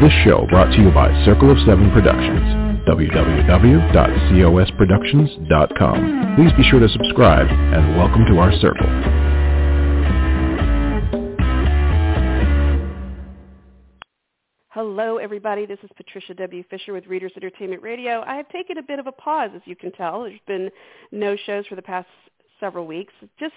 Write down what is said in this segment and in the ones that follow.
This show brought to you by Circle of Seven Productions. www.cosproductions.com. Please be sure to subscribe and welcome to our circle. Hello, everybody. This is Patricia W. Fisher with Readers Entertainment Radio. I have taken a bit of a pause, as you can tell. There's been no shows for the past several weeks, just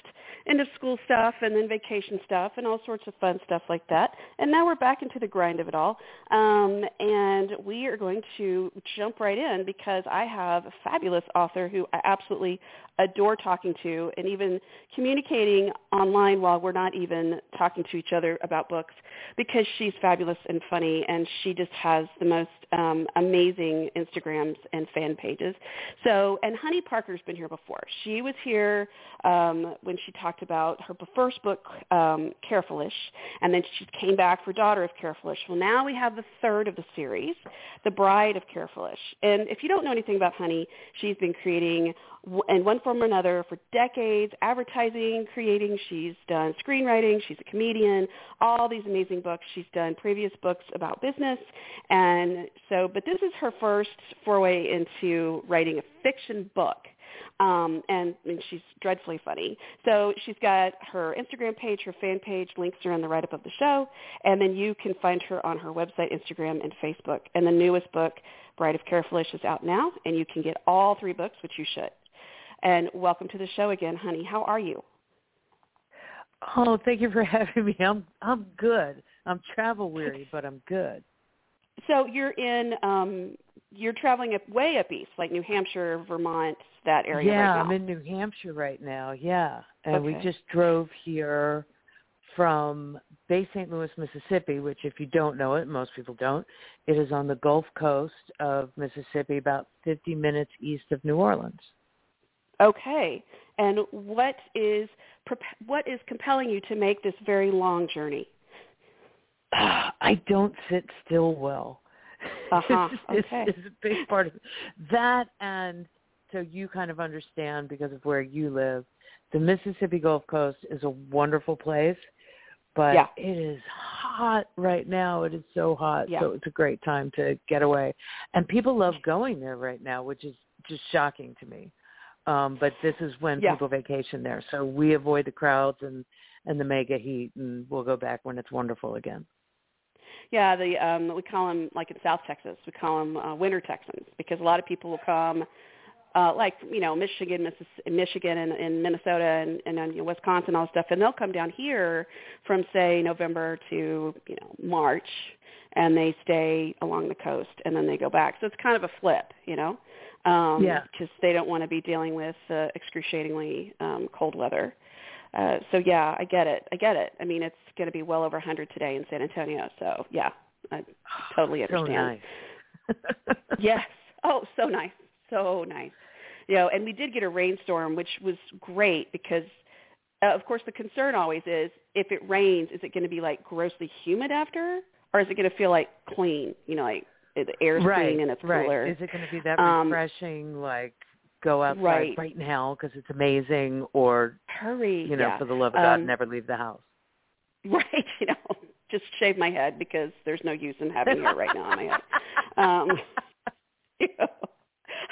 end of school stuff and then vacation stuff and all sorts of fun stuff like that. And now we're back into the grind of it all. Um, and we are going to jump right in because I have a fabulous author who I absolutely adore talking to and even communicating online while we're not even talking to each other about books because she's fabulous and funny and she just has the most um, amazing Instagrams and fan pages. So, and Honey Parker's been here before. She was here um, when she talked about her first book, um, Carefulish, and then she came back for Daughter of Carefulish. Well, now we have the third of the series, The Bride of Carefulish. And if you don't know anything about Honey, she's been creating in one form or another for decades, advertising, creating. She's done screenwriting. She's a comedian. All these amazing books. She's done previous books about business. And so, but this is her first foray into writing a fiction book. Um, and, and she's dreadfully funny. So she's got her Instagram page, her fan page, links are in the write-up of the show, and then you can find her on her website, Instagram, and Facebook. And the newest book, Bride of Carefulish, is out now, and you can get all three books, which you should. And welcome to the show again, honey. How are you? Oh, thank you for having me. I'm I'm good. I'm travel weary, but I'm good. So you're in um you're traveling up way up east, like New Hampshire, Vermont, that area yeah, right I'm in New Hampshire right now. Yeah. And okay. we just drove here from Bay St. Louis, Mississippi, which if you don't know it, most people don't, it is on the Gulf Coast of Mississippi about 50 minutes east of New Orleans. Okay. And what is what is compelling you to make this very long journey? I don't sit still well. Uh-huh. it's, okay. it's, a big part of it. that, and so you kind of understand because of where you live. The Mississippi Gulf Coast is a wonderful place, but yeah. it is hot right now. It is so hot, yeah. so it's a great time to get away. And people love going there right now, which is just shocking to me um, but this is when yeah. people vacation there. So we avoid the crowds and and the mega heat, and we'll go back when it's wonderful again. Yeah, the um, we call them like in South Texas, we call them uh, winter Texans because a lot of people will come. Uh, like you know Michigan, Missis- Michigan, and, and Minnesota, and, and you know, Wisconsin, all this stuff, and they'll come down here from say November to you know March, and they stay along the coast, and then they go back. So it's kind of a flip, you know um, yeah. because they don't want to be dealing with uh, excruciatingly um, cold weather. Uh, so yeah, I get it. I get it. I mean, it's going to be well over 100 today in San Antonio. So yeah, I totally understand. So nice. yes. Oh, so nice. So nice. You know, and we did get a rainstorm, which was great because, uh, of course, the concern always is if it rains, is it going to be like grossly humid after, or is it going to feel like clean? You know, like the air's right, clean and it's right. cooler. Is it going to be that um, refreshing, like go outside right, right now because it's amazing, or hurry, you know, yeah. for the love of God, um, never leave the house. Right, you know, just shave my head because there's no use in having hair right now on my head. Um, you know,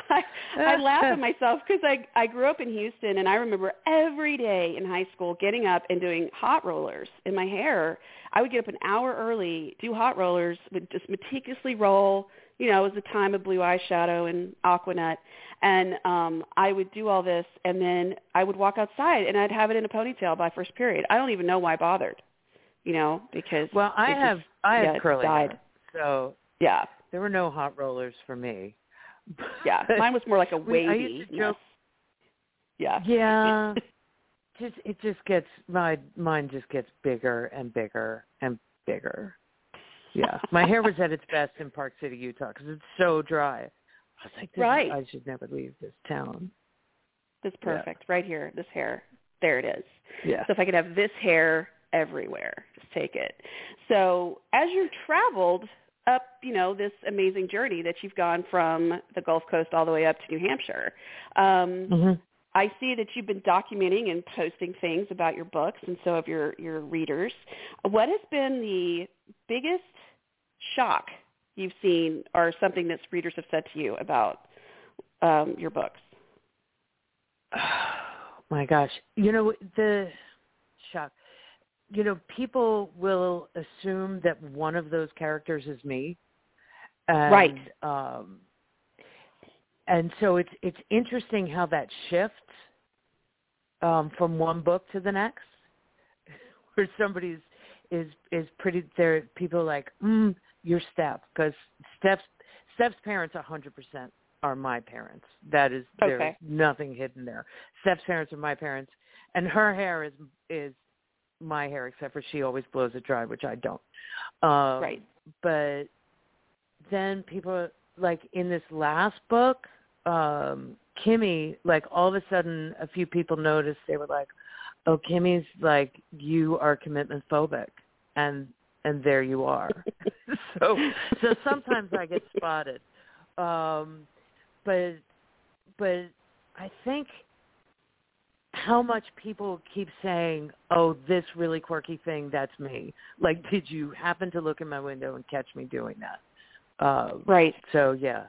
I, I laugh at myself because I I grew up in Houston and I remember every day in high school getting up and doing hot rollers in my hair. I would get up an hour early, do hot rollers, would just meticulously roll. You know, it was a time of blue eyeshadow and Aquanet, and um I would do all this, and then I would walk outside and I'd have it in a ponytail by first period. I don't even know why I bothered, you know, because well, I have just, I yeah, have curly died. hair, so yeah, there were no hot rollers for me. Yeah. Mine was more like a wavy. joke- Yeah. Yeah. just it just gets my mine just gets bigger and bigger and bigger. Yeah, my hair was at its best in Park City, Utah, because it's so dry. I was like, this Right. is, I should never leave this town. That's Yeah. perfect. Right here, this hair. There it is. Yeah. So if I could have this hair everywhere, just take it. So as you traveled up, you know, this amazing journey that you've gone from the Gulf Coast all the way up to New Hampshire, um, hmm I see that you've been documenting and posting things about your books and so of your, your readers. What has been the biggest shock you've seen or something that readers have said to you about um, your books? Oh, my gosh. You know, the shock. You know, people will assume that one of those characters is me. And, right. Um, and so it's it's interesting how that shifts um, from one book to the next, where somebody's is is pretty. There, people are like, mm, "You're Steph," because Steph's Steph's parents, a hundred percent, are my parents. That is, there's nothing hidden there. Steph's parents are my parents, and her hair is is my hair, except for she always blows it dry, which I don't. Um, right. But then people like in this last book, um, Kimmy, like all of a sudden, a few people noticed. They were like, "Oh, Kimmy's like you are commitment phobic," and and there you are. so so sometimes I get spotted, um, but but I think how much people keep saying, "Oh, this really quirky thing, that's me." Like, did you happen to look in my window and catch me doing that? Uh, right. So yeah,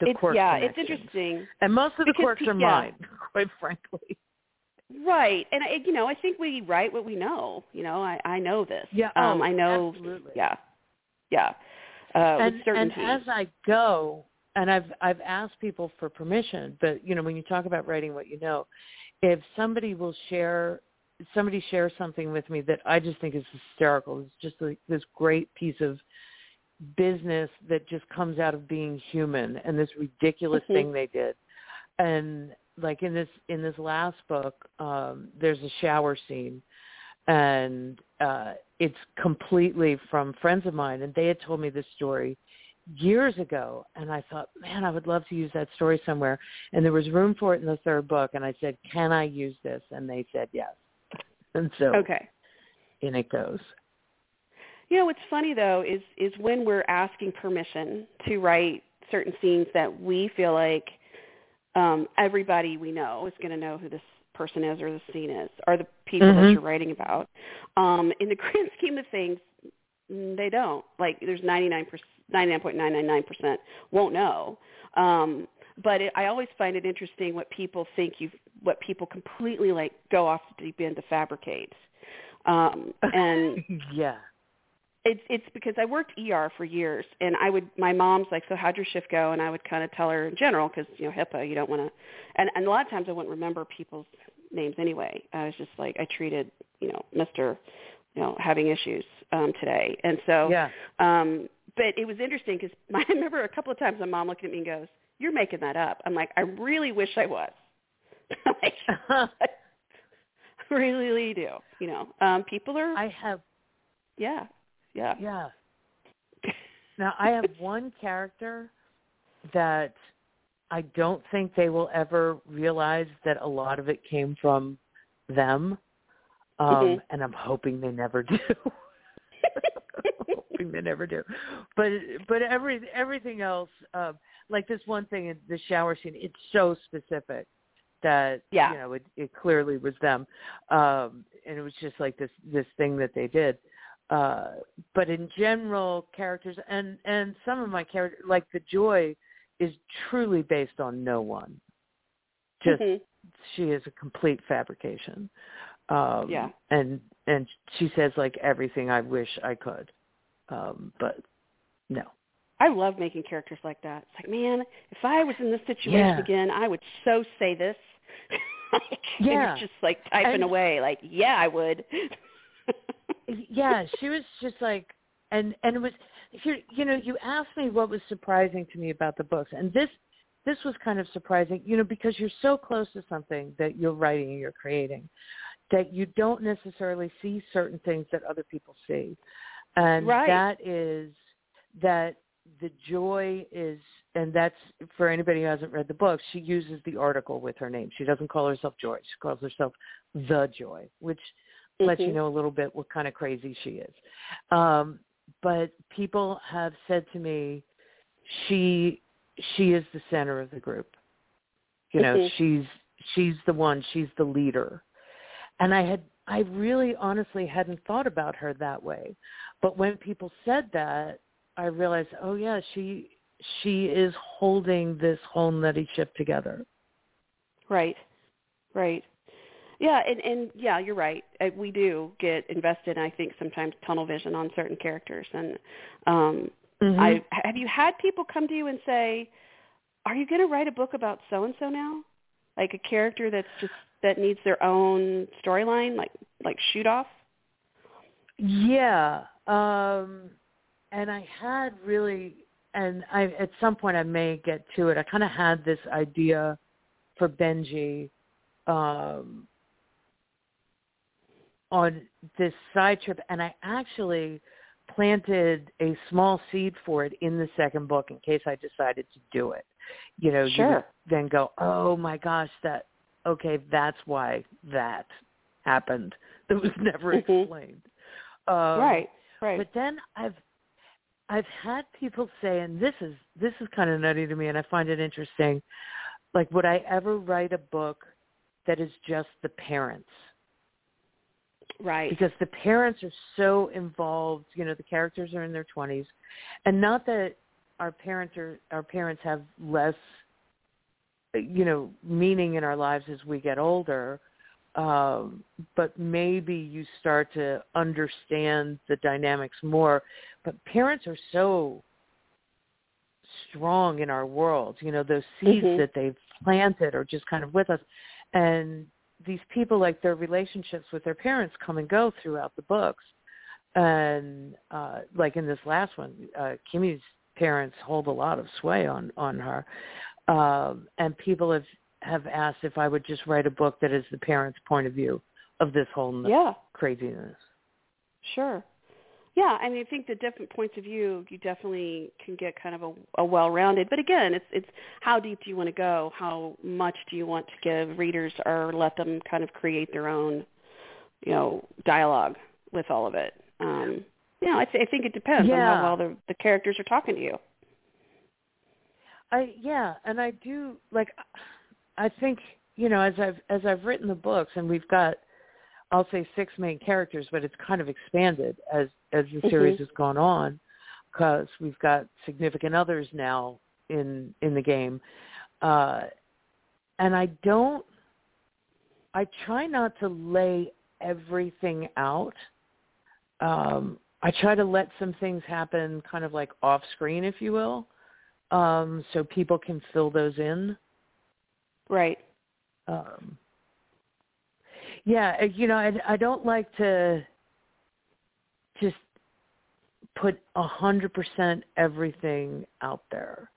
the it's, quirk yeah, it's interesting. And most of the Because quirks are yeah. mine, quite frankly. Right, and I, you know, I think we write what we know. You know, I I know this. Yeah, um, oh, I know. absolutely. Yeah, yeah. Uh, and, with certainty. and as I go, and I've I've asked people for permission, but you know, when you talk about writing what you know, if somebody will share somebody shares something with me that I just think is hysterical, it's just like this great piece of business that just comes out of being human and this ridiculous Mhm. thing they did. And like in this in this last book, um, there's a shower scene and uh it's completely from friends of mine and they had told me this story years ago and I thought, man, I would love to use that story somewhere. And there was room for it in the third book and I said, Can I use this? And they said yes. And so okay. in it goes. You know, what's funny though is is when we're asking permission to write certain scenes that we feel like um, everybody we know is going to know who this person is or the scene is, or the people that Mhm. you're writing about. Um, in the grand scheme of things, they don't. Like, there's 99 99.999% won't know. Um, but it, I always find it interesting what people think you, what people completely like go off the deep end to fabricate. Um, and yeah. it's it's because I worked ER for years, and I would my mom's like, so how'd your shift go? And I would kind of tell her in general because you know HIPAA, you don't want to, and and a lot of times I wouldn't remember people's names anyway. I was just like I treated you know Mister, you know having issues um, today, and so Yeah. um, but it was interesting because I remember a couple of times my mom looked at me and goes, "You're making that up." I'm like, I really wish I was. like, I really, really do. You know, um, people are, I have yeah, yeah. yeah. Now I have one character that I don't think they will ever realize that a lot of it came from them. Um Mhm. and I'm hoping they never do. They never do. But but every everything else um like this one thing in the shower scene, it's so specific that Yeah. you know it, it clearly was them. Um and it was just like this this thing that they did uh but in general characters and and some of my characters like the joy is truly based on no one just Mhm. she is a complete fabrication um Yeah. and and she says like everything i wish i could um but no I love making characters like that. It's like, man, if I was in this situation Yeah. again, I would so say this. and Yeah. just like typing And- away, like, yeah, I would. yeah she was just like and and it was you you know you asked me what was surprising to me about the books and this this was kind of surprising you know because you're so close to something that you're writing and you're creating that you don't necessarily see certain things that other people see and Right. that is that the joy is and that's for anybody who hasn't read the book she uses the article with her name she doesn't call herself joy she calls herself the joy which lets you Mhm. know a little bit what kind of crazy she is. Um, but people have said to me, she she is the center of the group. You know, Mhm. she's she's the one, she's the leader. And I had I really honestly hadn't thought about her that way. But when people said that, I realized, oh yeah, she she is holding this whole nutty ship together. Right. Right. Yeah, and and yeah, you're right. We do get invested. I think sometimes tunnel vision on certain characters, and um, Mhm. I have you had people come to you and say, "Are you going to write a book about so and so now?" Like a character that's just that needs their own storyline, like like shoot off. Yeah. Um and I had really and I at some point I may get to it. I kind of had this idea for Benji um on this side trip and I actually planted a small seed for it in the second book in case I decided to do it. You know, you Sure. would then go, "Oh my gosh, that okay, that's why that happened." That was never Mhm. explained. Um, right. Right. but then I've I've had people say, and this is this is kind of nutty to me, and I find it interesting. Like, would I ever write a book that is just the parents? right. Because the parents are so involved. You know, the characters are in their twenties, and not that our parents are our parents have less, you know, meaning in our lives as we get older. Um, but maybe you start to understand the dynamics more. But parents are so strong in our world. You know, those seeds Mhm. that they've planted are just kind of with us. And these people, like their relationships with their parents come and go throughout the books. And uh, like in this last one, uh, Kimmy's parents hold a lot of sway on on her. Um, and people have have asked if I would just write a book that is the parents' point of view of this whole Yeah. craziness. Sure. Yeah, I mean, I think the different points of view, you definitely can get kind of a, a well-rounded. But again, it's it's how deep do you want to go? How much do you want to give readers, or let them kind of create their own, you know, dialogue with all of it? Um, you know, I, th- I think it depends on how well the the characters are talking to you. I yeah, and I do like I think, you know, as I've as I've written the books and we've got I'll say six main characters, but it's kind of expanded as as the series Mhm. has gone on because we've got significant others now in in the game. Uh and I don't I try not to lay everything out. Um I try to let some things happen kind of like off screen if you will. Um so people can fill those in. Right. Um yeah, uh, you know, I, I don't like to just put a hundred percent everything out there.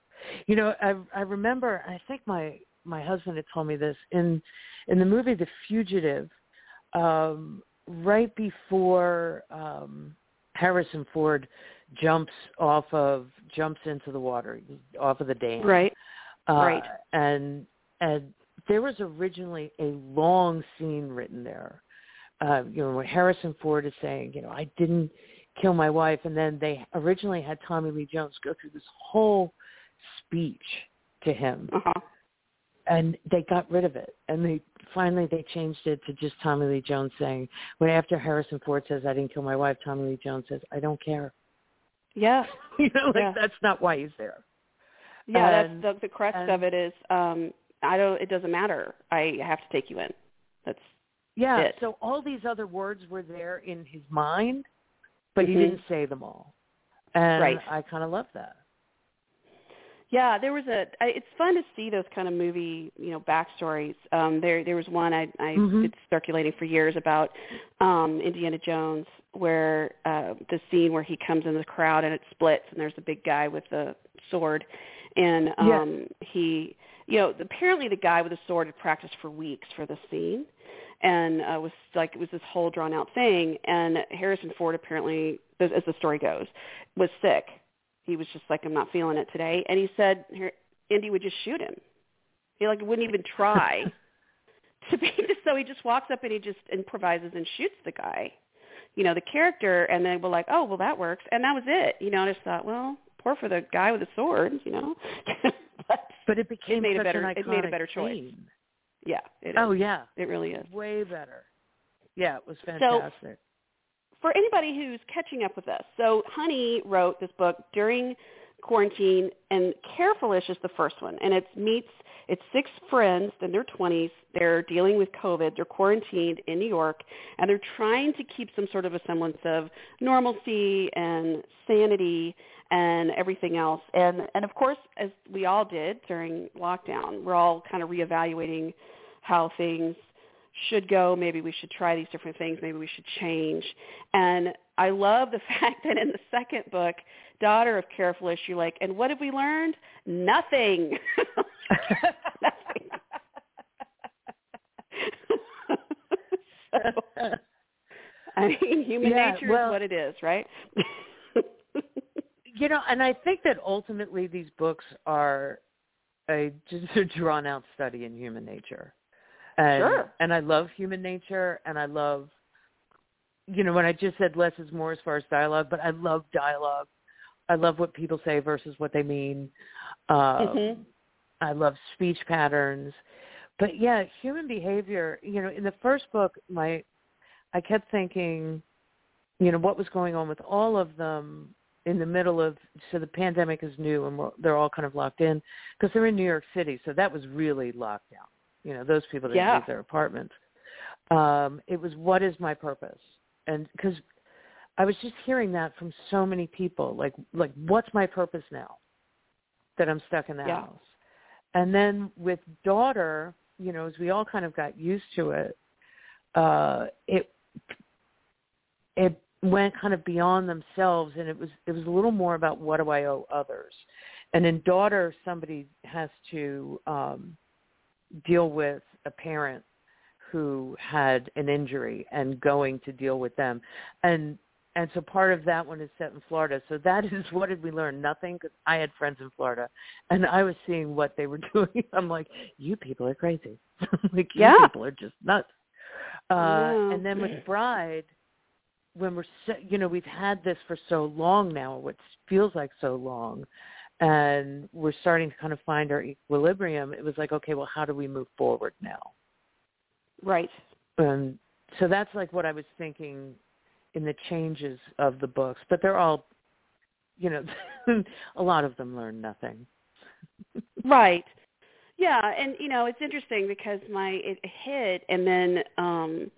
You know, I I remember I think my my husband had told me this in in the movie The Fugitive, um, right before um Harrison Ford jumps off of jumps into the water off of the dam. Right. Uh, Right. And and there was originally a long scene written there. Uh, you know, where Harrison Ford is saying, you know, I didn't kill my wife, and then they originally had Tommy Lee Jones go through this whole speech to him, Uh huh. And they got rid of it, and they finally they changed it to just Tommy Lee Jones saying, when after Harrison Ford says, I didn't kill my wife, Tommy Lee Jones says, I don't care. Yeah. you know, like Yeah. that's not why he's there. Yeah. And- that's the the crux and- of it is um I don't. It doesn't matter. I have to take you in. That's Yeah. it. So all these other words were there in his mind, but he Mhm. didn't say them all. And Right. I kind of love that. Yeah, there was a. I, it's fun to see those kind of movie, you know, backstories. Um, there, there was one I, I Mhm. it's circulating for years about um, Indiana Jones, where uh, the scene where he comes in the crowd and it splits, and there's a big guy with the sword, and um, he, you know, apparently the guy with the sword had practiced for weeks for the scene, and uh, was like it was this whole drawn out thing. And Harrison Ford apparently, as the story goes, was sick he was just like, I'm not feeling it today. And he said, here, Indy would just shoot him. He like wouldn't even try to be. So he just walks up and he just improvises and shoots the guy, you know, the character. And they were like, oh, well, that works. And that was it. You know, I just thought, well, poor for the guy with the sword, you know. but But it became it made a better- it made a better choice. scene. yeah, it oh, is. Oh yeah, It really is. way better. Yeah, it was fantastic. For anybody who's catching up with us, so Honey wrote this book during quarantine, and Careful-ish is the first one, and it meets it's six friends in their 20s. They're dealing with COVID. They're quarantined in New York, and they're trying to keep some sort of a semblance of normalcy and sanity and everything else. And and of course, as we all did during lockdown, we're all kind of reevaluating how things should go. Maybe we should try these different things. Maybe we should change. And I love the fact that in the second book, Daughter of Careful-ish, you're like, and what have we learned? Nothing. Nothing. so, I mean, human Yeah, nature well- is what it is, right? you know, and I think that ultimately these books are a just a drawn out study in human nature. And, Sure. And I love human nature, and I love, you know, when I just said less is more as far as dialogue, but I love dialogue. I love what people say versus what they mean. Um, Mhm. I love speech patterns. But yeah, human behavior, you know, in the first book, my I kept thinking, you know, what was going on with all of them in the middle of so the pandemic is new and they're all kind of locked in because they're in New York City, so that was really locked down. You know, those people didn't Yeah. leave their apartments. Um, it was what is my purpose? And because I was just hearing that from so many people, like like what's my purpose now that I'm stuck in the Yeah. house? And then with daughter, you know, as we all kind of got used to it, uh, it it went kind of beyond themselves, and it was it was a little more about what do I owe others. And in daughter, somebody has to um, deal with a parent who had an injury and going to deal with them, and and so part of that one is set in Florida. So that is what did we learn? Nothing because I had friends in Florida, and I was seeing what they were doing. I'm like, you people are crazy. like you Yeah. people are just nuts. Uh, know. and then with Bride, when we're so, you know we've had this for so long now, what feels like so long, and we're starting to kind of find our equilibrium. It was like, okay, well, how do we move forward now? right. And so that's like what I was thinking in the changes of the books, but they're all, you know, a lot of them learn nothing. Right. Yeah, and you know, it's interesting because my it hit and then um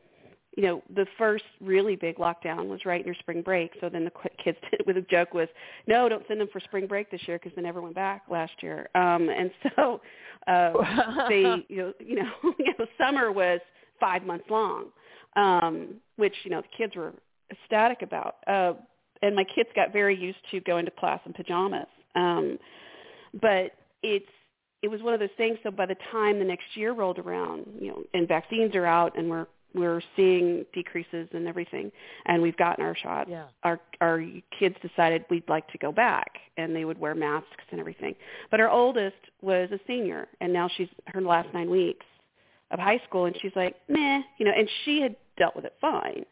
you know, the first really big lockdown was right near spring break. So then the kids did with a joke was, "No, don't send them for spring break this year because they never went back last year." Um and so uh they you know, you know, you know, summer was 5 months long. Um which, you know, the kids were ecstatic about. Uh and my kids got very used to going to class in pajamas. Um but it's it was one of those things so by the time the next year rolled around you know and vaccines are out and we're we're seeing decreases and everything and we've gotten our shots. Yeah. our our kids decided we'd like to go back and they would wear masks and everything. But our oldest was a senior and now she's her last nine weeks of high school and she's like meh you know and she had dealt with it fine.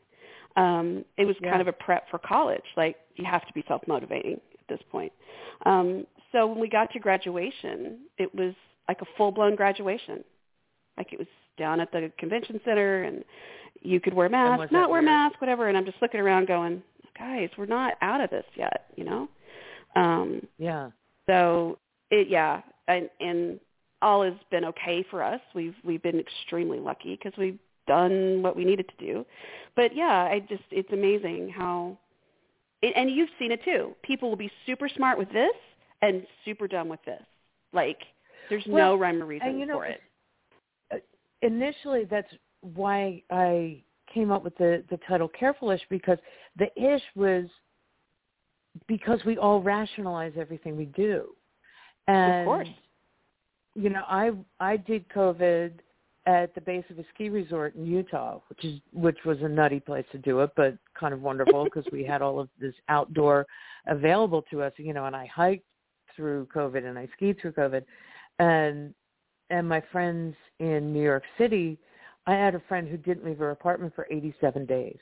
Um it was Yeah. kind of a prep for college like you have to be self motivating at this point. Um so when we got to graduation it was like a full blown graduation. Like it was down at the convention center and you could wear a was mask not wear a weird? mask whatever. And i'm just looking around going guys we're not out of this yet you know? Um Yeah. so it yeah. And and all has been okay for us. We've we've been extremely lucky because we've done what we needed to do. But yeah i just it's amazing how and- you've seen it too. People will be super smart with this and super dumb with this. Like there's no rhyme or reason you know, for it initially that's why I came up with the the title Careful-ish because the ish was because we all rationalize everything we do. And of course you know, I I did COVID at the base of a ski resort in Utah, which is which was a nutty place to do it, but kind of wonderful because we had all of this outdoor available to us, you know, and I hiked through COVID and I skied through COVID and and my friends in New York City, I had a friend who didn't leave her apartment for 87 days.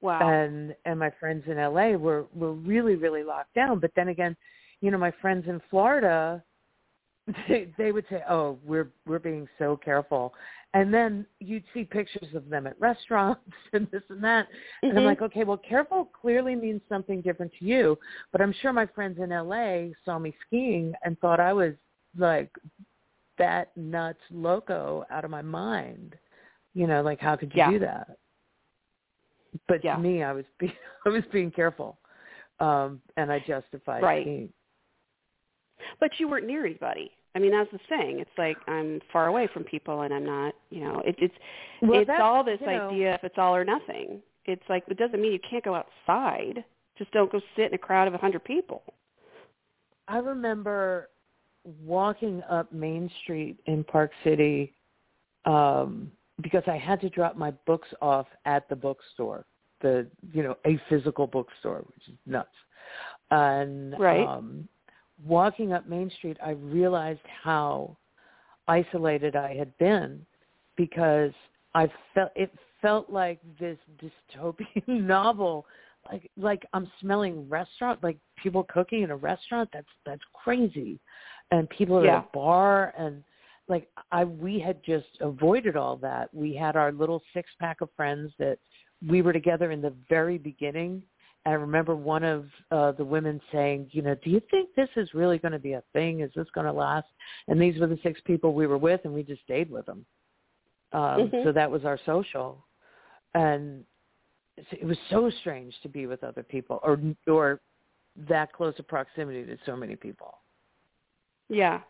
wow. And and my friends in LA were were really really locked down, but then again, you know, my friends in Florida, they, they would say, "Oh, we're we're being so careful," and then you'd see pictures of them at restaurants and this and that, and Mm-hmm. I'm like, "Okay, well, careful clearly means something different to you," but I'm sure my friends in LA saw me skiing and thought I was like that nuts loco out of my mind. You know, like how could you Yeah. do that? But Yeah. to me, I was being I was being careful, um, and I justified Right. skiing. But you weren't near anybody. I mean, that's the thing. It's like I'm far away from people, and I'm not. You know, it, it's Well, it's all this you know- idea if it's all or nothing. It's like it doesn't mean you can't go outside. Just don't go sit in a crowd of a hundred people. I remember walking up Main Street in Park City um, because I had to drop my books off at the bookstore, the you know a physical bookstore, which is nuts. And Right. um, walking up Main Street, I realized how isolated I had been because I felt it felt like this dystopian novel like like I'm smelling restaurant like people cooking in a restaurant that's that's crazy and people Yeah. at a bar and like I we had just avoided all that we had our little six pack of friends that we were together in the very beginning and I remember one of uh the women saying you know do you think this is really going to be a thing is this going to last and these were the six people we were with and we just stayed with them um Mhm. so that was our social and it was so strange to be with other people or or that close a proximity to so many people. Yeah.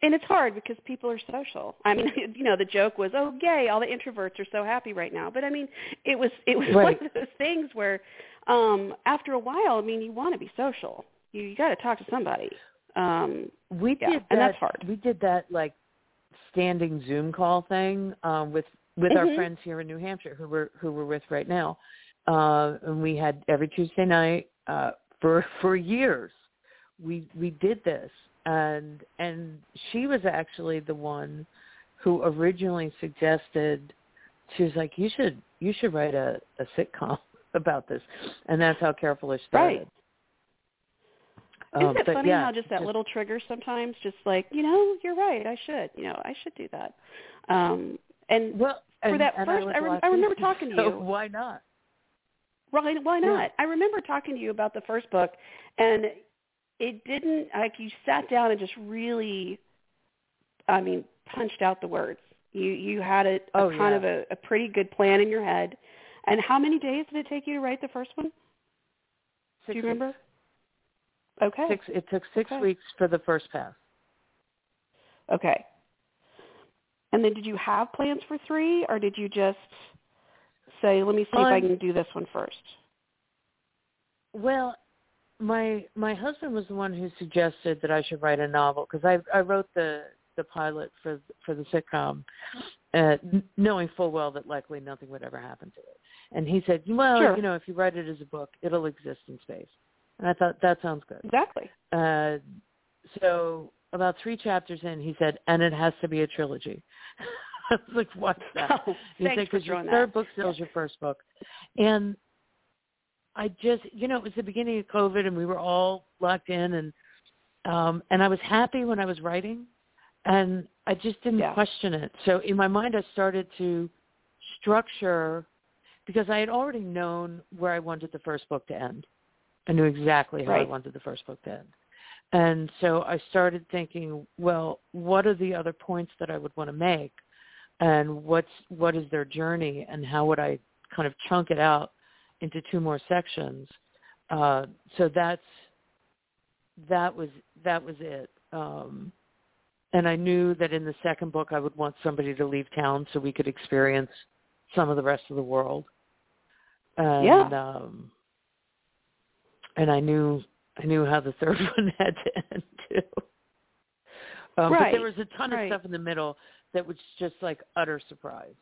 And it's hard because people are social. I mean, you know, the joke was, "Oh, yay, all the introverts are so happy right now." But I mean, it was it was Right. one of those things where um after a while, I mean, you want to be social. You you got to talk to somebody. Um We Yeah, did that. and that's hard. We did that like standing Zoom call thing um, with with our Mhm. friends here in New Hampshire who we're who we're with right now, uh, and we had every Tuesday night uh, for for years. We we did this, and and she was actually the one who originally suggested. She was like, "You should you should write a, a sitcom about this," and that's how Careful started. Right. Um, Isn't it but funny yeah, how just that little trigger sometimes, just like you know, you're right, I should, you know, I should do that. Um And Well, For and, that and first- I, I rem- I remember talking to so you. Why not? Why, why Yeah. not? I remember talking to you about the first book, and it didn't like you sat down and just really, I mean, punched out the words. You you had a, a Oh, kind yeah. of a, a pretty good plan in your head. And how many days did it take you to write the first one? Six Do you weeks. remember? Okay. Six. It took six Okay. weeks for the first pass. Okay. And then did you have plans for three, or did you just say, "Let me see if I can do this one first? Well, my my husband was the one who suggested that I should write a novel because I I wrote the the pilot for for the sitcom, uh, knowing full well that likely nothing would ever happen to it. And he said, "Well, Sure. you know, if you write it as a book, it'll exist in space." And I thought that sounds good. Exactly. Uh, so about three chapters in, he said, "And it has to be a trilogy." I was like, "What's that?" Oh, He said, because your third that. book sells your first book. And I just, you know, it was the beginning of COVID and we were all locked in and, um, and I was happy when I was writing and I just didn't Yeah. question it. So in my mind, I started to structure because I had already known where I wanted the first book to end. I knew exactly how I wanted the first book to end. And so I started thinking, well, what are the other points that I would want to make? And what's what is their journey and how would I kind of chunk it out into two more sections? Uh, so that's that was that was it. Um, and I knew that in the second book I would want somebody to leave town so we could experience some of the rest of the world. And Yeah. um and I knew I knew how the third one had to end too. Um, But there was a ton right. of stuff in the middle that was just like utter surprise.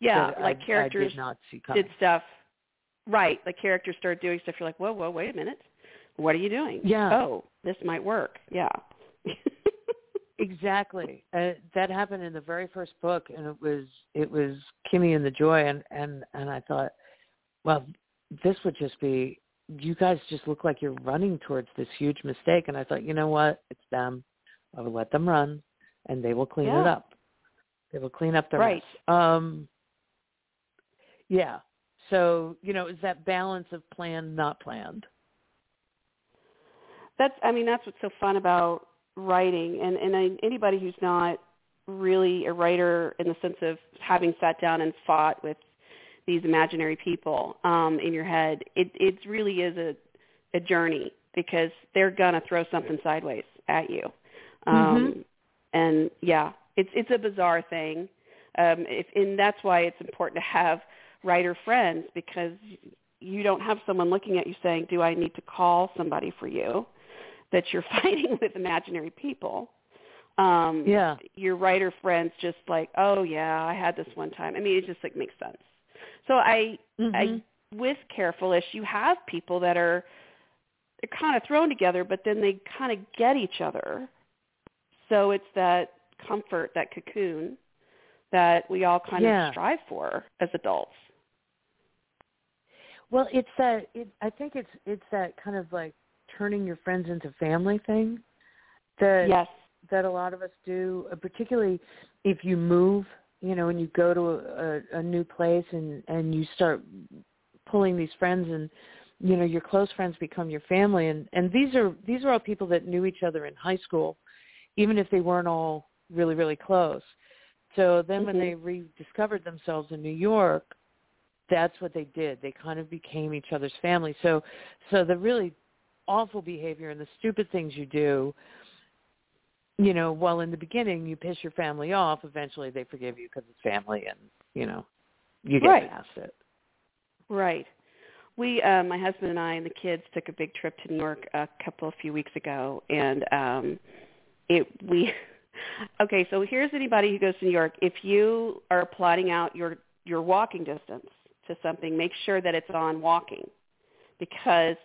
Yeah, like I, characters I did did stuff. Right, like characters started doing stuff. You're like, whoa, whoa, wait a minute. What are you doing? Yeah. Oh, this might work. Yeah. Exactly. Uh, that happened in the very first book, and it was it was Kimmy and the Joy, and and and I thought, well, this would just be you guys just look like you're running towards this huge mistake, and I thought, you know what, it's them. I will let them run, and they will clean Yeah. it up. They will clean up the Right. mess. Um, yeah. So you know, is that balance of planned, not planned? that's I mean that's what's so fun about writing and and I, anybody who's not really a writer in the sense of having sat down and fought with these imaginary people um in your head it it really is a a journey because they're gonna throw something sideways at you um Mhm. and yeah it's it's a bizarre thing um if and that's why it's important to have writer friends because you don't have someone looking at you saying do i need to call somebody for you that you're fighting with imaginary people. Um Yeah. your writer friends just like, oh yeah, I had this one time. I mean, it just like makes sense. So I, Mhm. I with Careful-ish, you have people that are they're kind of thrown together, but then they kind of get each other. So it's that comfort, that cocoon that we all kind Yeah. of strive for as adults. Well, it's that. It, I think it's it's that kind of like turning your friends into family thing that yes. that a lot of us do, uh, particularly if you move, you know, and you go to a, a, a new place and and you start pulling these friends and you know your close friends become your family and and these are these are all people that knew each other in high school even if they weren't all really really close so then when Mhm. they rediscovered themselves in New York that's what they did they kind of became each other's family so so the really awful behavior and the stupid things you do you know well, in the beginning you piss your family off eventually they forgive you because it's family and you know you get Right. past it Right. We, uh, my husband and I and the kids took a big trip to New York a couple of few weeks ago, and um, it we. Okay, so here's anybody who goes to New York. If you are plotting out your your walking distance to something, make sure that it's on walking, because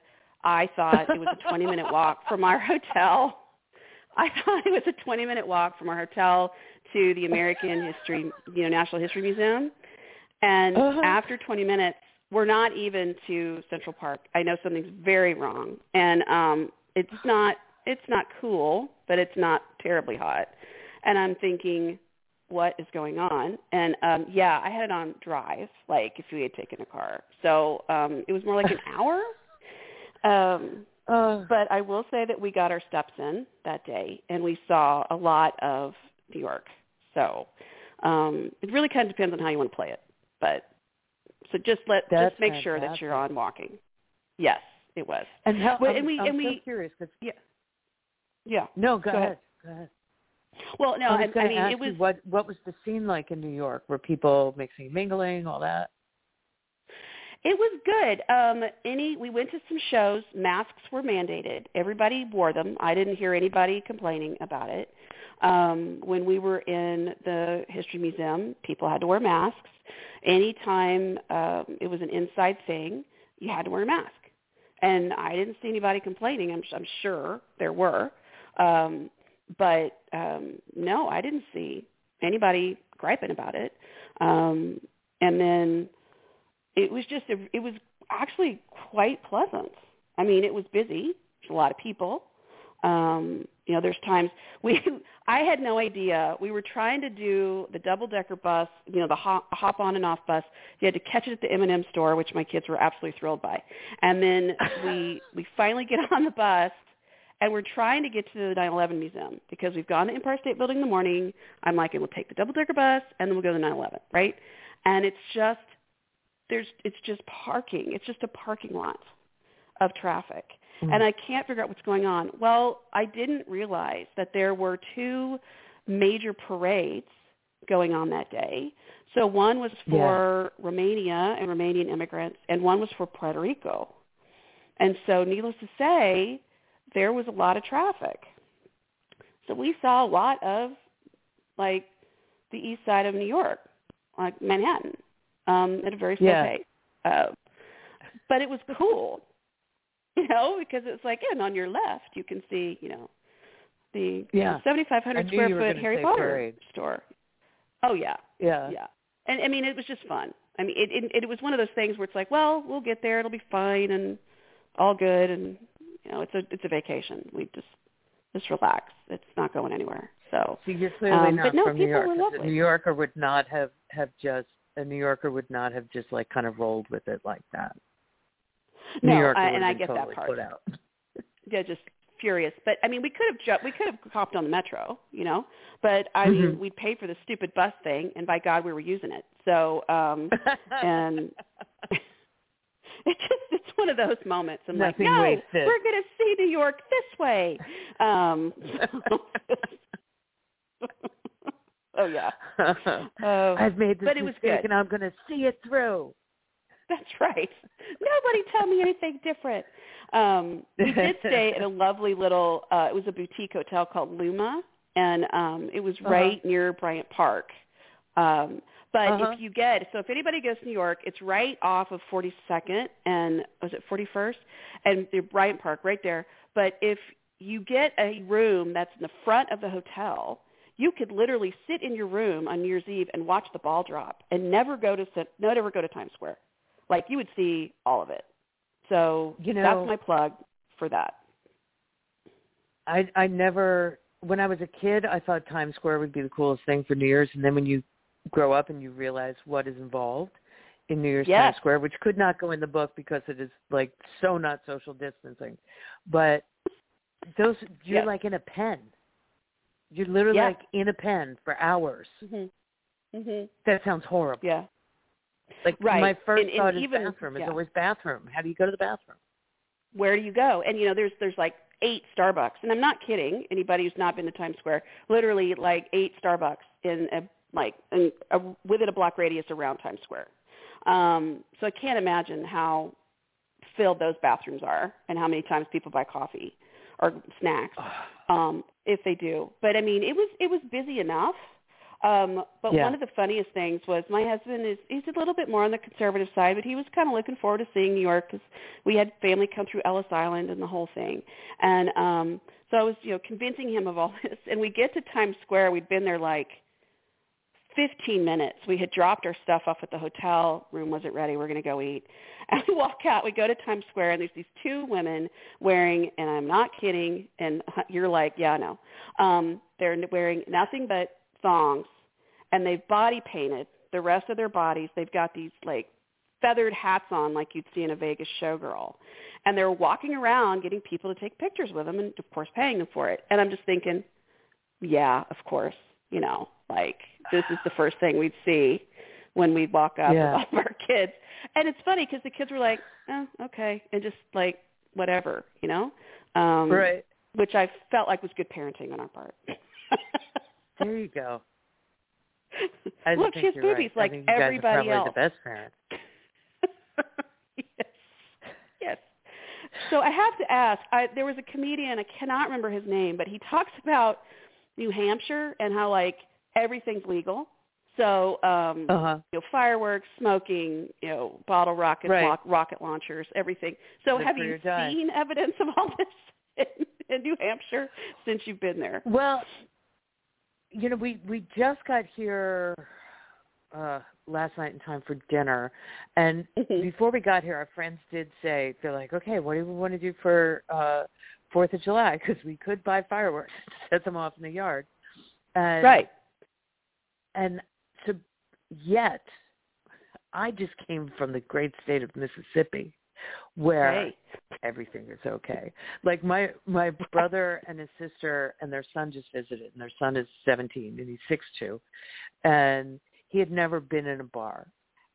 I thought it was a 20 minute walk from our hotel. I thought it was a 20 minute walk from our hotel to the American History, you know, National History Museum. And Uh-huh. after 20 minutes, we're not even to Central Park. I know something's very wrong, and um, it's not it's not cool, but it's not terribly hot. And I'm thinking, what is going on? And um, yeah, I had it on drive, like if we had taken a car. So um, it was more like an hour. Um, uh, but I will say that we got our steps in that day, and we saw a lot of New York. So um, it really kind of depends on how you want to play it. But so just let just make sure that you're on walking. Yes, it was. And how? And we- I'm and so we- curious. 'cause- Yeah. no, go, Go ahead. ahead. Go ahead. Well, no, I I, was I to mean ask it was you what what was the scene like in New York? Were people mixing, mingling, all that? It was good. Um, any we went to some shows. Masks were mandated. Everybody wore them. I didn't hear anybody complaining about it. Um, when we were in the history museum, people had to wear masks. Anytime um, it was an inside thing, you had to wear a mask. And I didn't see anybody complaining. I'm, I'm sure there were, um, but um, no, I didn't see anybody griping about it. Um, and then it was just a, it was actually quite pleasant. I mean, it was busy. There's a lot of people. Um, you know, there's times we I had no idea. We were trying to do the double decker bus, you know, the hop, hop on and off bus. You had to catch it at the M&M store, which my kids were absolutely thrilled by. And then we we finally get on the bus and we're trying to get to the 9/11 museum because we've gone to Empire State Building in the morning. I'm like, and we'll take the double decker bus and then we'll go to the 9/11, right? And it's just there's it's just parking. It's just a parking lot of traffic. Mm. And I can't figure out what's going on. Well, I didn't realize that there were two major parades going on that day. So one was for Romania and Romanian immigrants and one was for Puerto Rico. And so needless to say, there was a lot of traffic. So we saw a lot of like the east side of New York, like Manhattan, um, at a very slow Yeah. pace. Uh, but it was cool, you know, because it's like, and on your left you can see, you know, the Yeah. I 7,500 square foot Harry Potter parade. store. Oh yeah, Yeah. yeah. And I mean, it was just fun. I mean, it, it it was one of those things where it's like, well, we'll get there, it'll be fine, and all good, and you know, it's a it's a vacation. We just just relax. It's not going anywhere. So, so you're clearly um, not but no, from New people York. were 'cause lovely. A New Yorker would not have have just a New Yorker would not have just like kind of rolled with it like that. New no, Yorker I, and I get totally that part. put out. Yeah, just furious. But I mean, we could have ju- we could have hopped on the metro, you know. But I mean, Mhm. we paid for the stupid bus thing, and by God, we were using it. So, um and it's just one of those moments. I'm Nothing like, no, wasted. we're going to see New York this way. Um, oh yeah. Oh, I've made this but it was good. and I'm going to see it through. That's right. Nobody tell me anything different. Um, we did stay at a lovely little. Uh, it was a boutique hotel called Luma, and um, it was Uh-huh. right near Bryant Park. Um, but Uh-huh. if you get so if anybody goes to New York, it's right off of 42nd and was it 41st and the Bryant Park right there. But if you get a room that's in the front of the hotel, you could literally sit in your room on New Year's Eve and watch the ball drop and never go to no never go to Times Square. Like you would see all of it. So You know- that's my plug for that. I I never when I was a kid I thought Times Square would be the coolest thing for New Year's and then when you grow up and you realize what is involved in New Year's Yes. Times Square, which could not go in the book because it is like so not social distancing. But those you're Yes. like in a pen. You're literally Yeah. like in a pen for hours. Mhm. Mhm. That sounds horrible. Yeah. Like Right. my first And- and thought is even- bathroom. It's yeah. always bathroom. How do you go to the bathroom? where do you go? And you know, there's there's like eight Starbucks, and I'm not kidding. Anybody who's not been to Times Square, literally like eight Starbucks in a like in a, within a block radius around Times Square. Um, so I can't imagine how filled those bathrooms are, and how many times people buy coffee or snacks, um, if they do. But I mean, it was it was busy enough. Um, but Yeah. one of the funniest things was my husband is he's a little bit more on the conservative side, but he was kind of looking forward to seeing New York because we had family come through Ellis Island and the whole thing. And um, so I was, you know, convincing him of all this. And we get to Times Square. We'd been there like 15 minutes. We had dropped our stuff off at the hotel. Room wasn't ready. We're going to go eat. And we walk out. We go to Times Square, and there's these two women wearing, and I'm not kidding, and you're like, yeah, no. Um, they're wearing nothing but thongs, and they've body painted the rest of their bodies. They've got these like feathered hats on like you'd see in a Vegas showgirl. And they're walking around getting people to take pictures with them and of course paying them for it. And I'm just thinking, yeah, of course, you know, like this is the first thing we'd see when we'd walk up Yeah. with all of our kids. And it's funny because the kids were like, oh, okay, and just like whatever, you know, um, right. which I felt like was good parenting on our part. There you go. I Look, she has right. boobies I like think you guys are everybody else. the best parents. yes. Yes. So I have to ask. I, there was a comedian. I cannot remember his name, but he talks about New Hampshire and how like everything's legal. So um, Uh huh. you know, fireworks, smoking, you know, bottle rockets, Right. rock, rocket launchers, everything. So Live have you seen evidence of all this in, in New Hampshire since you've been there? Well, you know, we we just got here uh last night in time for dinner, and Mhm. before we got here, our friends did say they're like, okay, what do we want to do for uh Fourth of July? Because we could buy fireworks, set them off in the yard, and, Right. And so, yet, I just came from the great state of Mississippi, where Hey. everything is okay. Like my my brother and his sister and their son just visited, and their son is 17 and he's six two, and he had never been in a bar,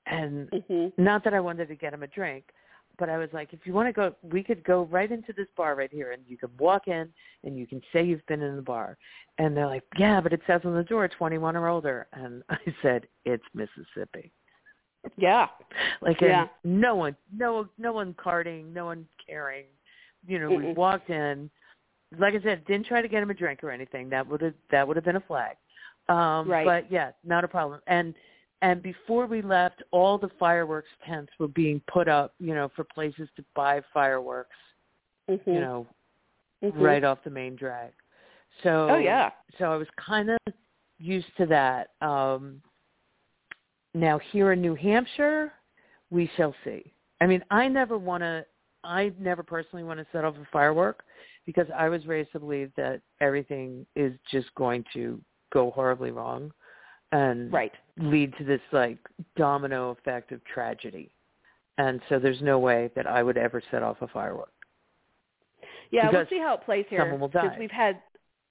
and Mhm. not that I wanted to get him a drink, but I was like, if you want to go, we could go right into this bar right here, and you can walk in and you can say you've been in the bar, and they're like, yeah, but it says on the door 21 or older, and I said it's Mississippi. Yeah. Like Yeah. no one, no, no one carding, no one caring. You know, we Mm-mm. walked in. Like I said, didn't try to get him a drink or anything. That would have that would have been a flag. Um, Right. But yeah, not a problem. And and before we left, all the fireworks tents were being put up. You know, for places to buy fireworks. Mhm. You know, Mhm. right off the main drag. So Oh yeah. so I was kind of used to that. Um, now here in New Hampshire, we shall see. I mean, I never want to. I never personally want to set off a firework because I was raised to believe that everything is just going to go horribly wrong and right. lead to this like domino effect of tragedy. And so there's no way that I would ever set off a firework. Yeah, Because we'll see how it plays here. someone will die. Because we've had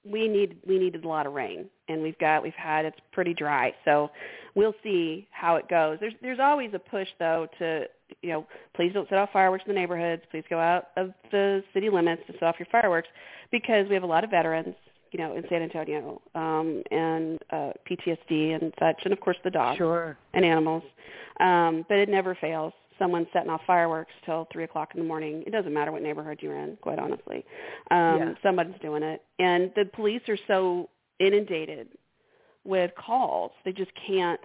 we need we needed a lot of rain, and we've got we've had it's pretty dry. So we'll see how it goes. There's there's always a push though to you know please don't set off fireworks in the neighborhoods. Please go out of the city limits to set off your fireworks because we have a lot of veterans you know in San Antonio um, and uh, PTSD and such, and of course the dogs Sure. and animals. Um, but it never fails. Someone setting off fireworks till three o'clock in the morning. It doesn't matter what neighborhood you're in, quite honestly. Um, Yeah. Somebody's doing it, and the police are so inundated with calls, they just can't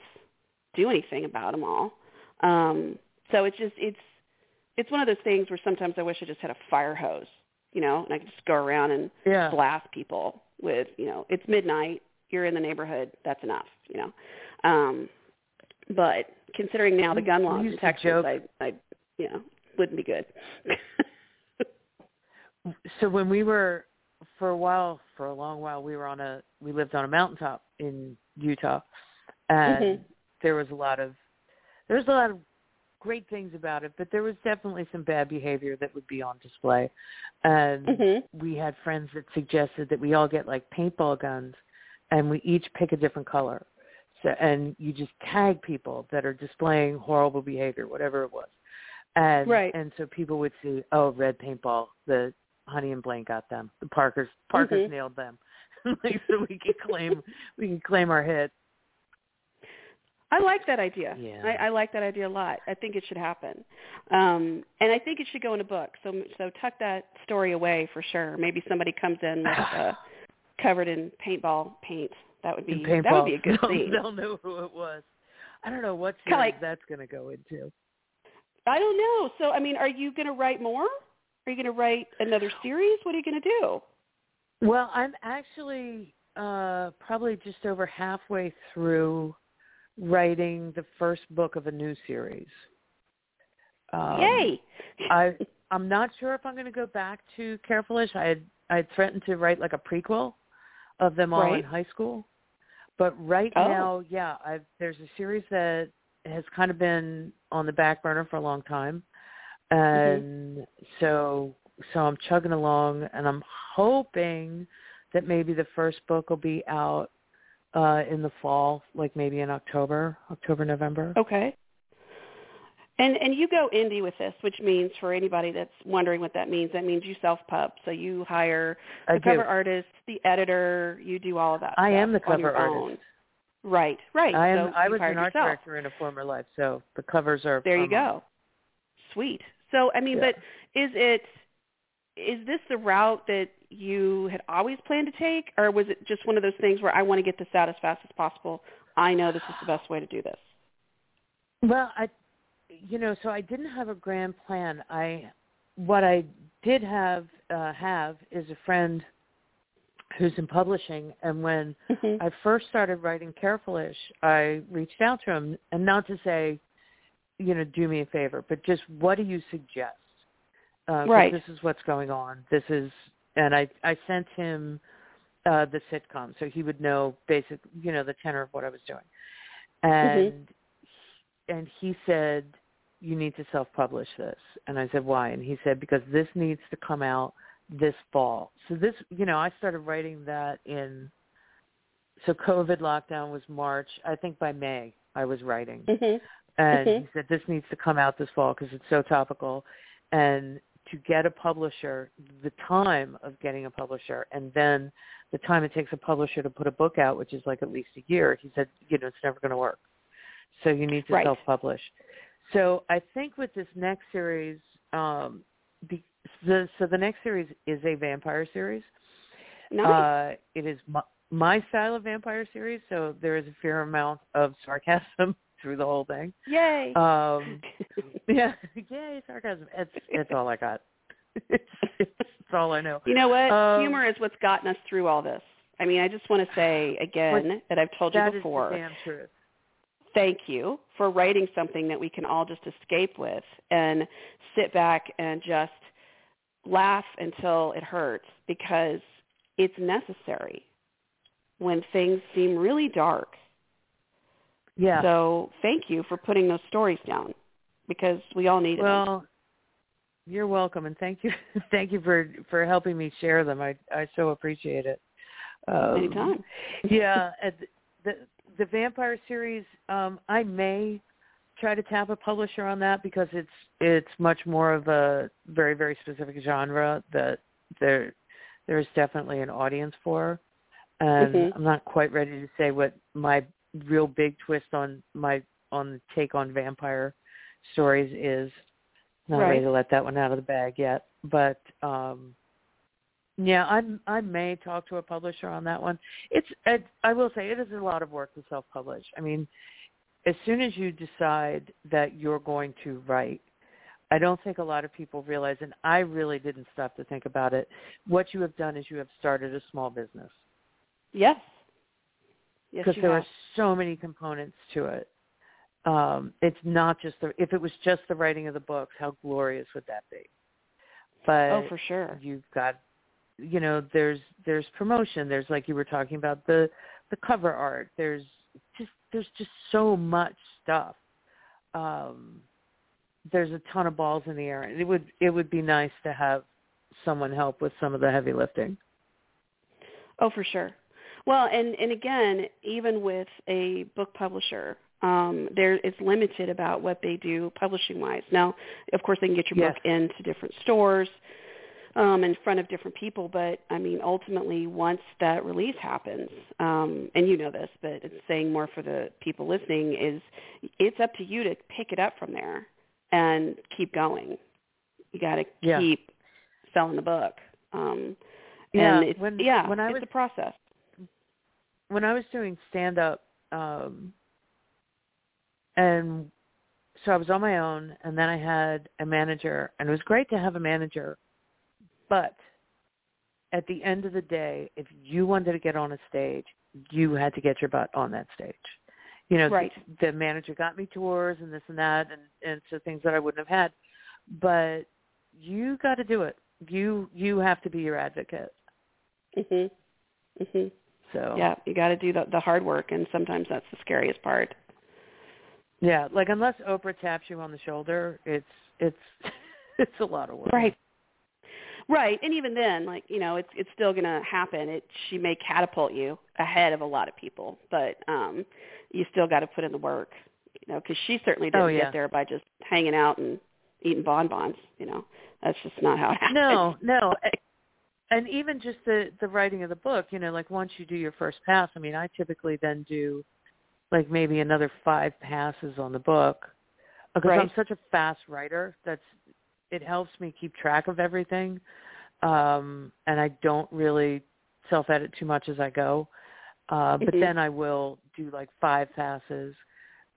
do anything about them all. Um, so it's just it's it's one of those things where sometimes I wish I just had a fire hose, you know, and I could just go around and Yeah. blast people with, you know, it's midnight, you're in the neighborhood, that's enough, you know. Um but considering now the gun laws in Texas, I I you know, wouldn't be good. so when we were for a while for a long while we were on a we lived on a mountaintop in Utah and Mhm. there was a lot of there was a lot of great things about it but there was definitely some bad behavior that would be on display and mhm. we had friends that suggested that we all get like paintball guns and we each pick a different color so and you just tag people that are displaying horrible behavior whatever it was and Right. and so people would see oh red paintball the honey and blaine got them the parkers parkers Mhm. nailed them like so we could claim we could claim our hit I like that idea. Yeah. I, I like that idea a lot. I think it should happen, um, and I think it should go in a book. So so tuck that story away for sure. Maybe somebody comes in with uh, covered in paintball paint. That would be that would be a good they'll, scene. they'll know who it was i don't know what series like- that's going to go into I don't know. So I mean, are you going to write more? Are you going to write another series? What are you going to do? Well, I'm actually uh probably just over halfway through writing the first book of a new series. Um, Yay! I I'm not sure if I'm going to go back to Careful-ish. I had I had threatened to write like a prequel of them all in high school. But right Oh. now, yeah, I've there's a series that has kind of been on the back burner for a long time. And so so I'm chugging along and I'm hoping that maybe the first book will be out uh in the fall, like maybe in October, October, November. Okay. And and you go indie with this, which means for anybody that's wondering what that means, that means you self pub. So you hire I the do. cover artist, the editor, you do all of that. I am the cover artist. own. Right, right. I am so I was an art yourself. director in a former life, so the covers are There you go. Sweet. So I mean, Yeah. but is it is this the route that you had always planned to take, or was it just one of those things where I want to get this out as fast as possible? I know this is the best way to do this. Well, I, you know, so I didn't have a grand plan. I, what I did have uh, have is a friend who's in publishing, and when Mhm. I first started writing Careful-ish, I reached out to him, and not to say, you know, do me a favor, but just what do you suggest? Uh, Right. This is what's going on. This is, and I I sent him uh, the sitcom, so he would know basic, you know, the tenor of what I was doing, and and he said you need to self-publish this, and I said why, and he said because this needs to come out this fall. So this, you know, I started writing that in. So COVID lockdown was March. I think by May I was writing, Mhm. and Mhm. he said this needs to come out this fall because it's so topical, and to get a publisher, the time of getting a publisher, and then the time it takes a publisher to put a book out, which is like at least a year. He said, you know, it's never going to work. So you need to Right. self-publish. So I think with this next series, um, be, the, so the next series is a vampire series. Nice. Uh, it is my, my style of vampire series, so there is a fair amount of sarcasm through the whole thing. Yay. Um, yeah, yay, sarcasm. It's it's all I got. it's, it's all I know. You know what? Um, Humor is what's gotten us through all this. I mean, I just want to say again that I've told you That is the before. damn truth. Thank you for writing something that we can all just escape with and sit back and just laugh until it hurts because it's necessary when things seem really dark. Yeah. So thank you for putting those stories down because we all need it well, you're welcome, and thank you, thank you for for helping me share them. I I so appreciate it. Um, Anytime. yeah, the the vampire series. Um, I may try to tap a publisher on that because it's it's much more of a very very specific genre that there there's definitely an audience for, and mm-hmm. I'm not quite ready to say what my real big twist on my on the take on vampire stories is. Not right. ready to let that one out of the bag yet, but um yeah, I'm I may talk to a publisher on that one. It's it, I will say it is a lot of work to self-publish. I mean, as soon as you decide that you're going to write, I don't think a lot of people realize, and I really didn't stop to think about it. What you have done is you have started a small business. Yes. Yes, because there have. are so many components to it um, it's not just the if it was just the writing of the books, how glorious would that be? But oh, for sure. You've got you know, there's there's promotion, there's like you were talking about the the cover art. There's just there's just so much stuff. Um there's a ton of balls in the air. And it would it would be nice to have someone help with some of the heavy lifting. Oh, for sure. Well, and and again, even with a book publisher, um, there it's limited about what they do publishing wise. Now, of course, they can get your yes. book into different stores um, in front of different people, but I mean, ultimately, once that release happens, um, and you know this, but it's saying more for the people listening is it's up to you to pick it up from there and keep going. You got to yeah. keep selling the book. Um, yeah, and it's, when, yeah, when I it's was, a process. When I was doing stand up, um, and so I was on my own, and then I had a manager, and it was great to have a manager. But at the end of the day, if you wanted to get on a stage, you had to get your butt on that stage. You know, right. the, the manager got me tours and this and that, and and so things that I wouldn't have had. But you got to do it. You you have to be your advocate. Mhm. Mhm. So yeah, you got to do the the hard work, and sometimes that's the scariest part. Yeah, like unless Oprah taps you on the shoulder, it's it's it's a lot of work. Right. Right, and even then, like you know, it's it's still going to happen. It she may catapult you ahead of a lot of people, but um you still got to put in the work, you know, because she certainly didn't oh, yeah. get there by just hanging out and eating bonbons. You know, that's just not how it happens. No, no, and even just the the writing of the book, you know, like once you do your first pass, I mean, I typically then do like maybe another five passes on the book because right. I'm such a fast writer. That's it helps me keep track of everything, um, and I don't really self edit too much as I go. Uh, but mm-hmm. then I will do like five passes,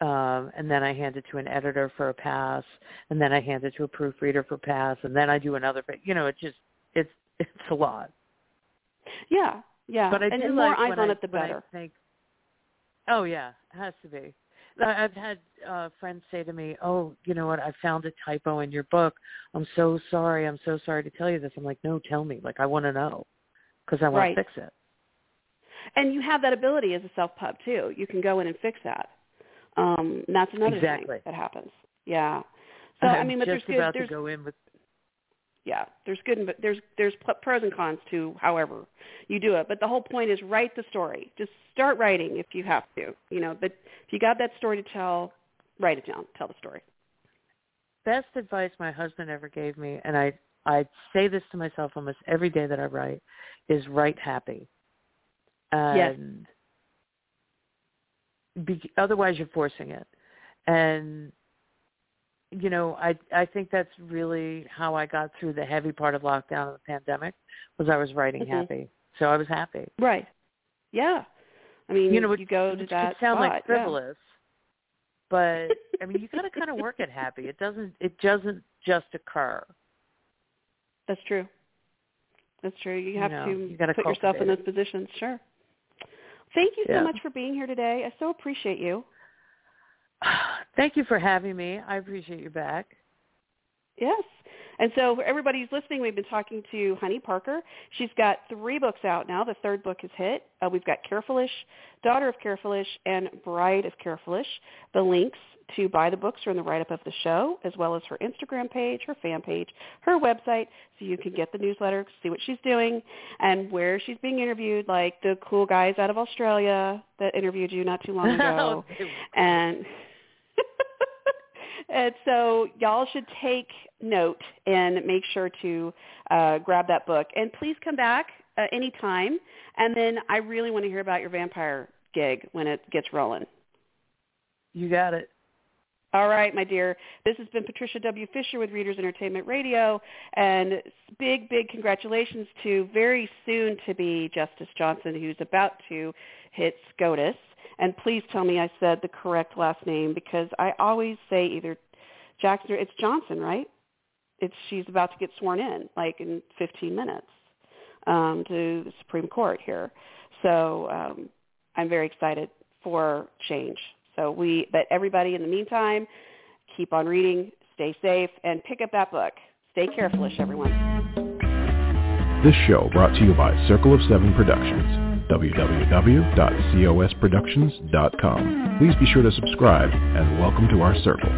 um, and then I hand it to an editor for a pass, and then I hand it to a proofreader for a pass, and then I do another. You know, it just it's it's a lot. Yeah, yeah. But I and do the like more eyes on I, it, the better. Think, oh yeah, it has to be. I've had uh, friends say to me, "Oh, you know what? I found a typo in your book. I'm so sorry. I'm so sorry to tell you this." I'm like, "No, tell me. Like, I want to know because I want Right. to fix it." And you have that ability as a self pub too. You can go in and fix that. Um, and that's another Exactly. thing that happens. Yeah. So I'm I mean, but just there's good. about There's to go in with yeah, there's good and but there's there's pros and cons to however you do it. But the whole point is write the story. Just start writing if you have to, you know. But if you got that story to tell, write it down. Tell the story. best advice my husband ever gave me, and I I say this to myself almost every day that I write, is write happy. Yes. And be, otherwise you're forcing it. And you know, I I think that's really how I got through the heavy part of lockdown and the pandemic was I was writing Mhm. happy. So I was happy. Right. Yeah. I mean, You know, you go to that could sound spot, like frivolous, but I mean, you got to kind of work at happy. It doesn't it doesn't just occur. That's true. That's true. You have know, to you put yourself in those positions. Sure. Thank you so Yeah. much for being here today. I so appreciate you. Thank you for having me. I appreciate you back. Yes. And so for everybody who's listening, we've been talking to Honey Parker. She's got three books out now. The third book is hit. Uh, we've got Carefulish, Daughter of Carefulish, and Bride of Carefulish. The links to buy the books are in the write-up of the show, as well as her Instagram page, her fan page, her website, so you can get the newsletter, see what she's doing, and where she's being interviewed, like the cool guys out of Australia that interviewed you not too long ago. and and so y'all should take note and make sure to uh, grab that book. And please come back uh, anytime. And then I really want to hear about your vampire gig when it gets rolling. You got it. All right, my dear. This has been Patricia W. Fisher with Readers Entertainment Radio, and big, big congratulations to very soon to be Justice Johnson, who's about to hit SCOTUS. And please tell me I said the correct last name because I always say either Jackson or it's Johnson, right? It's she's about to get sworn in, like in 15 minutes, um, to the Supreme Court here. So um, I'm very excited for change. So we, but everybody in the meantime, keep on reading, stay safe, and pick up that book. Stay carefulish, everyone. This show brought to you by Circle of Seven Productions, www.cosproductions.com. Please be sure to subscribe and welcome to our circle.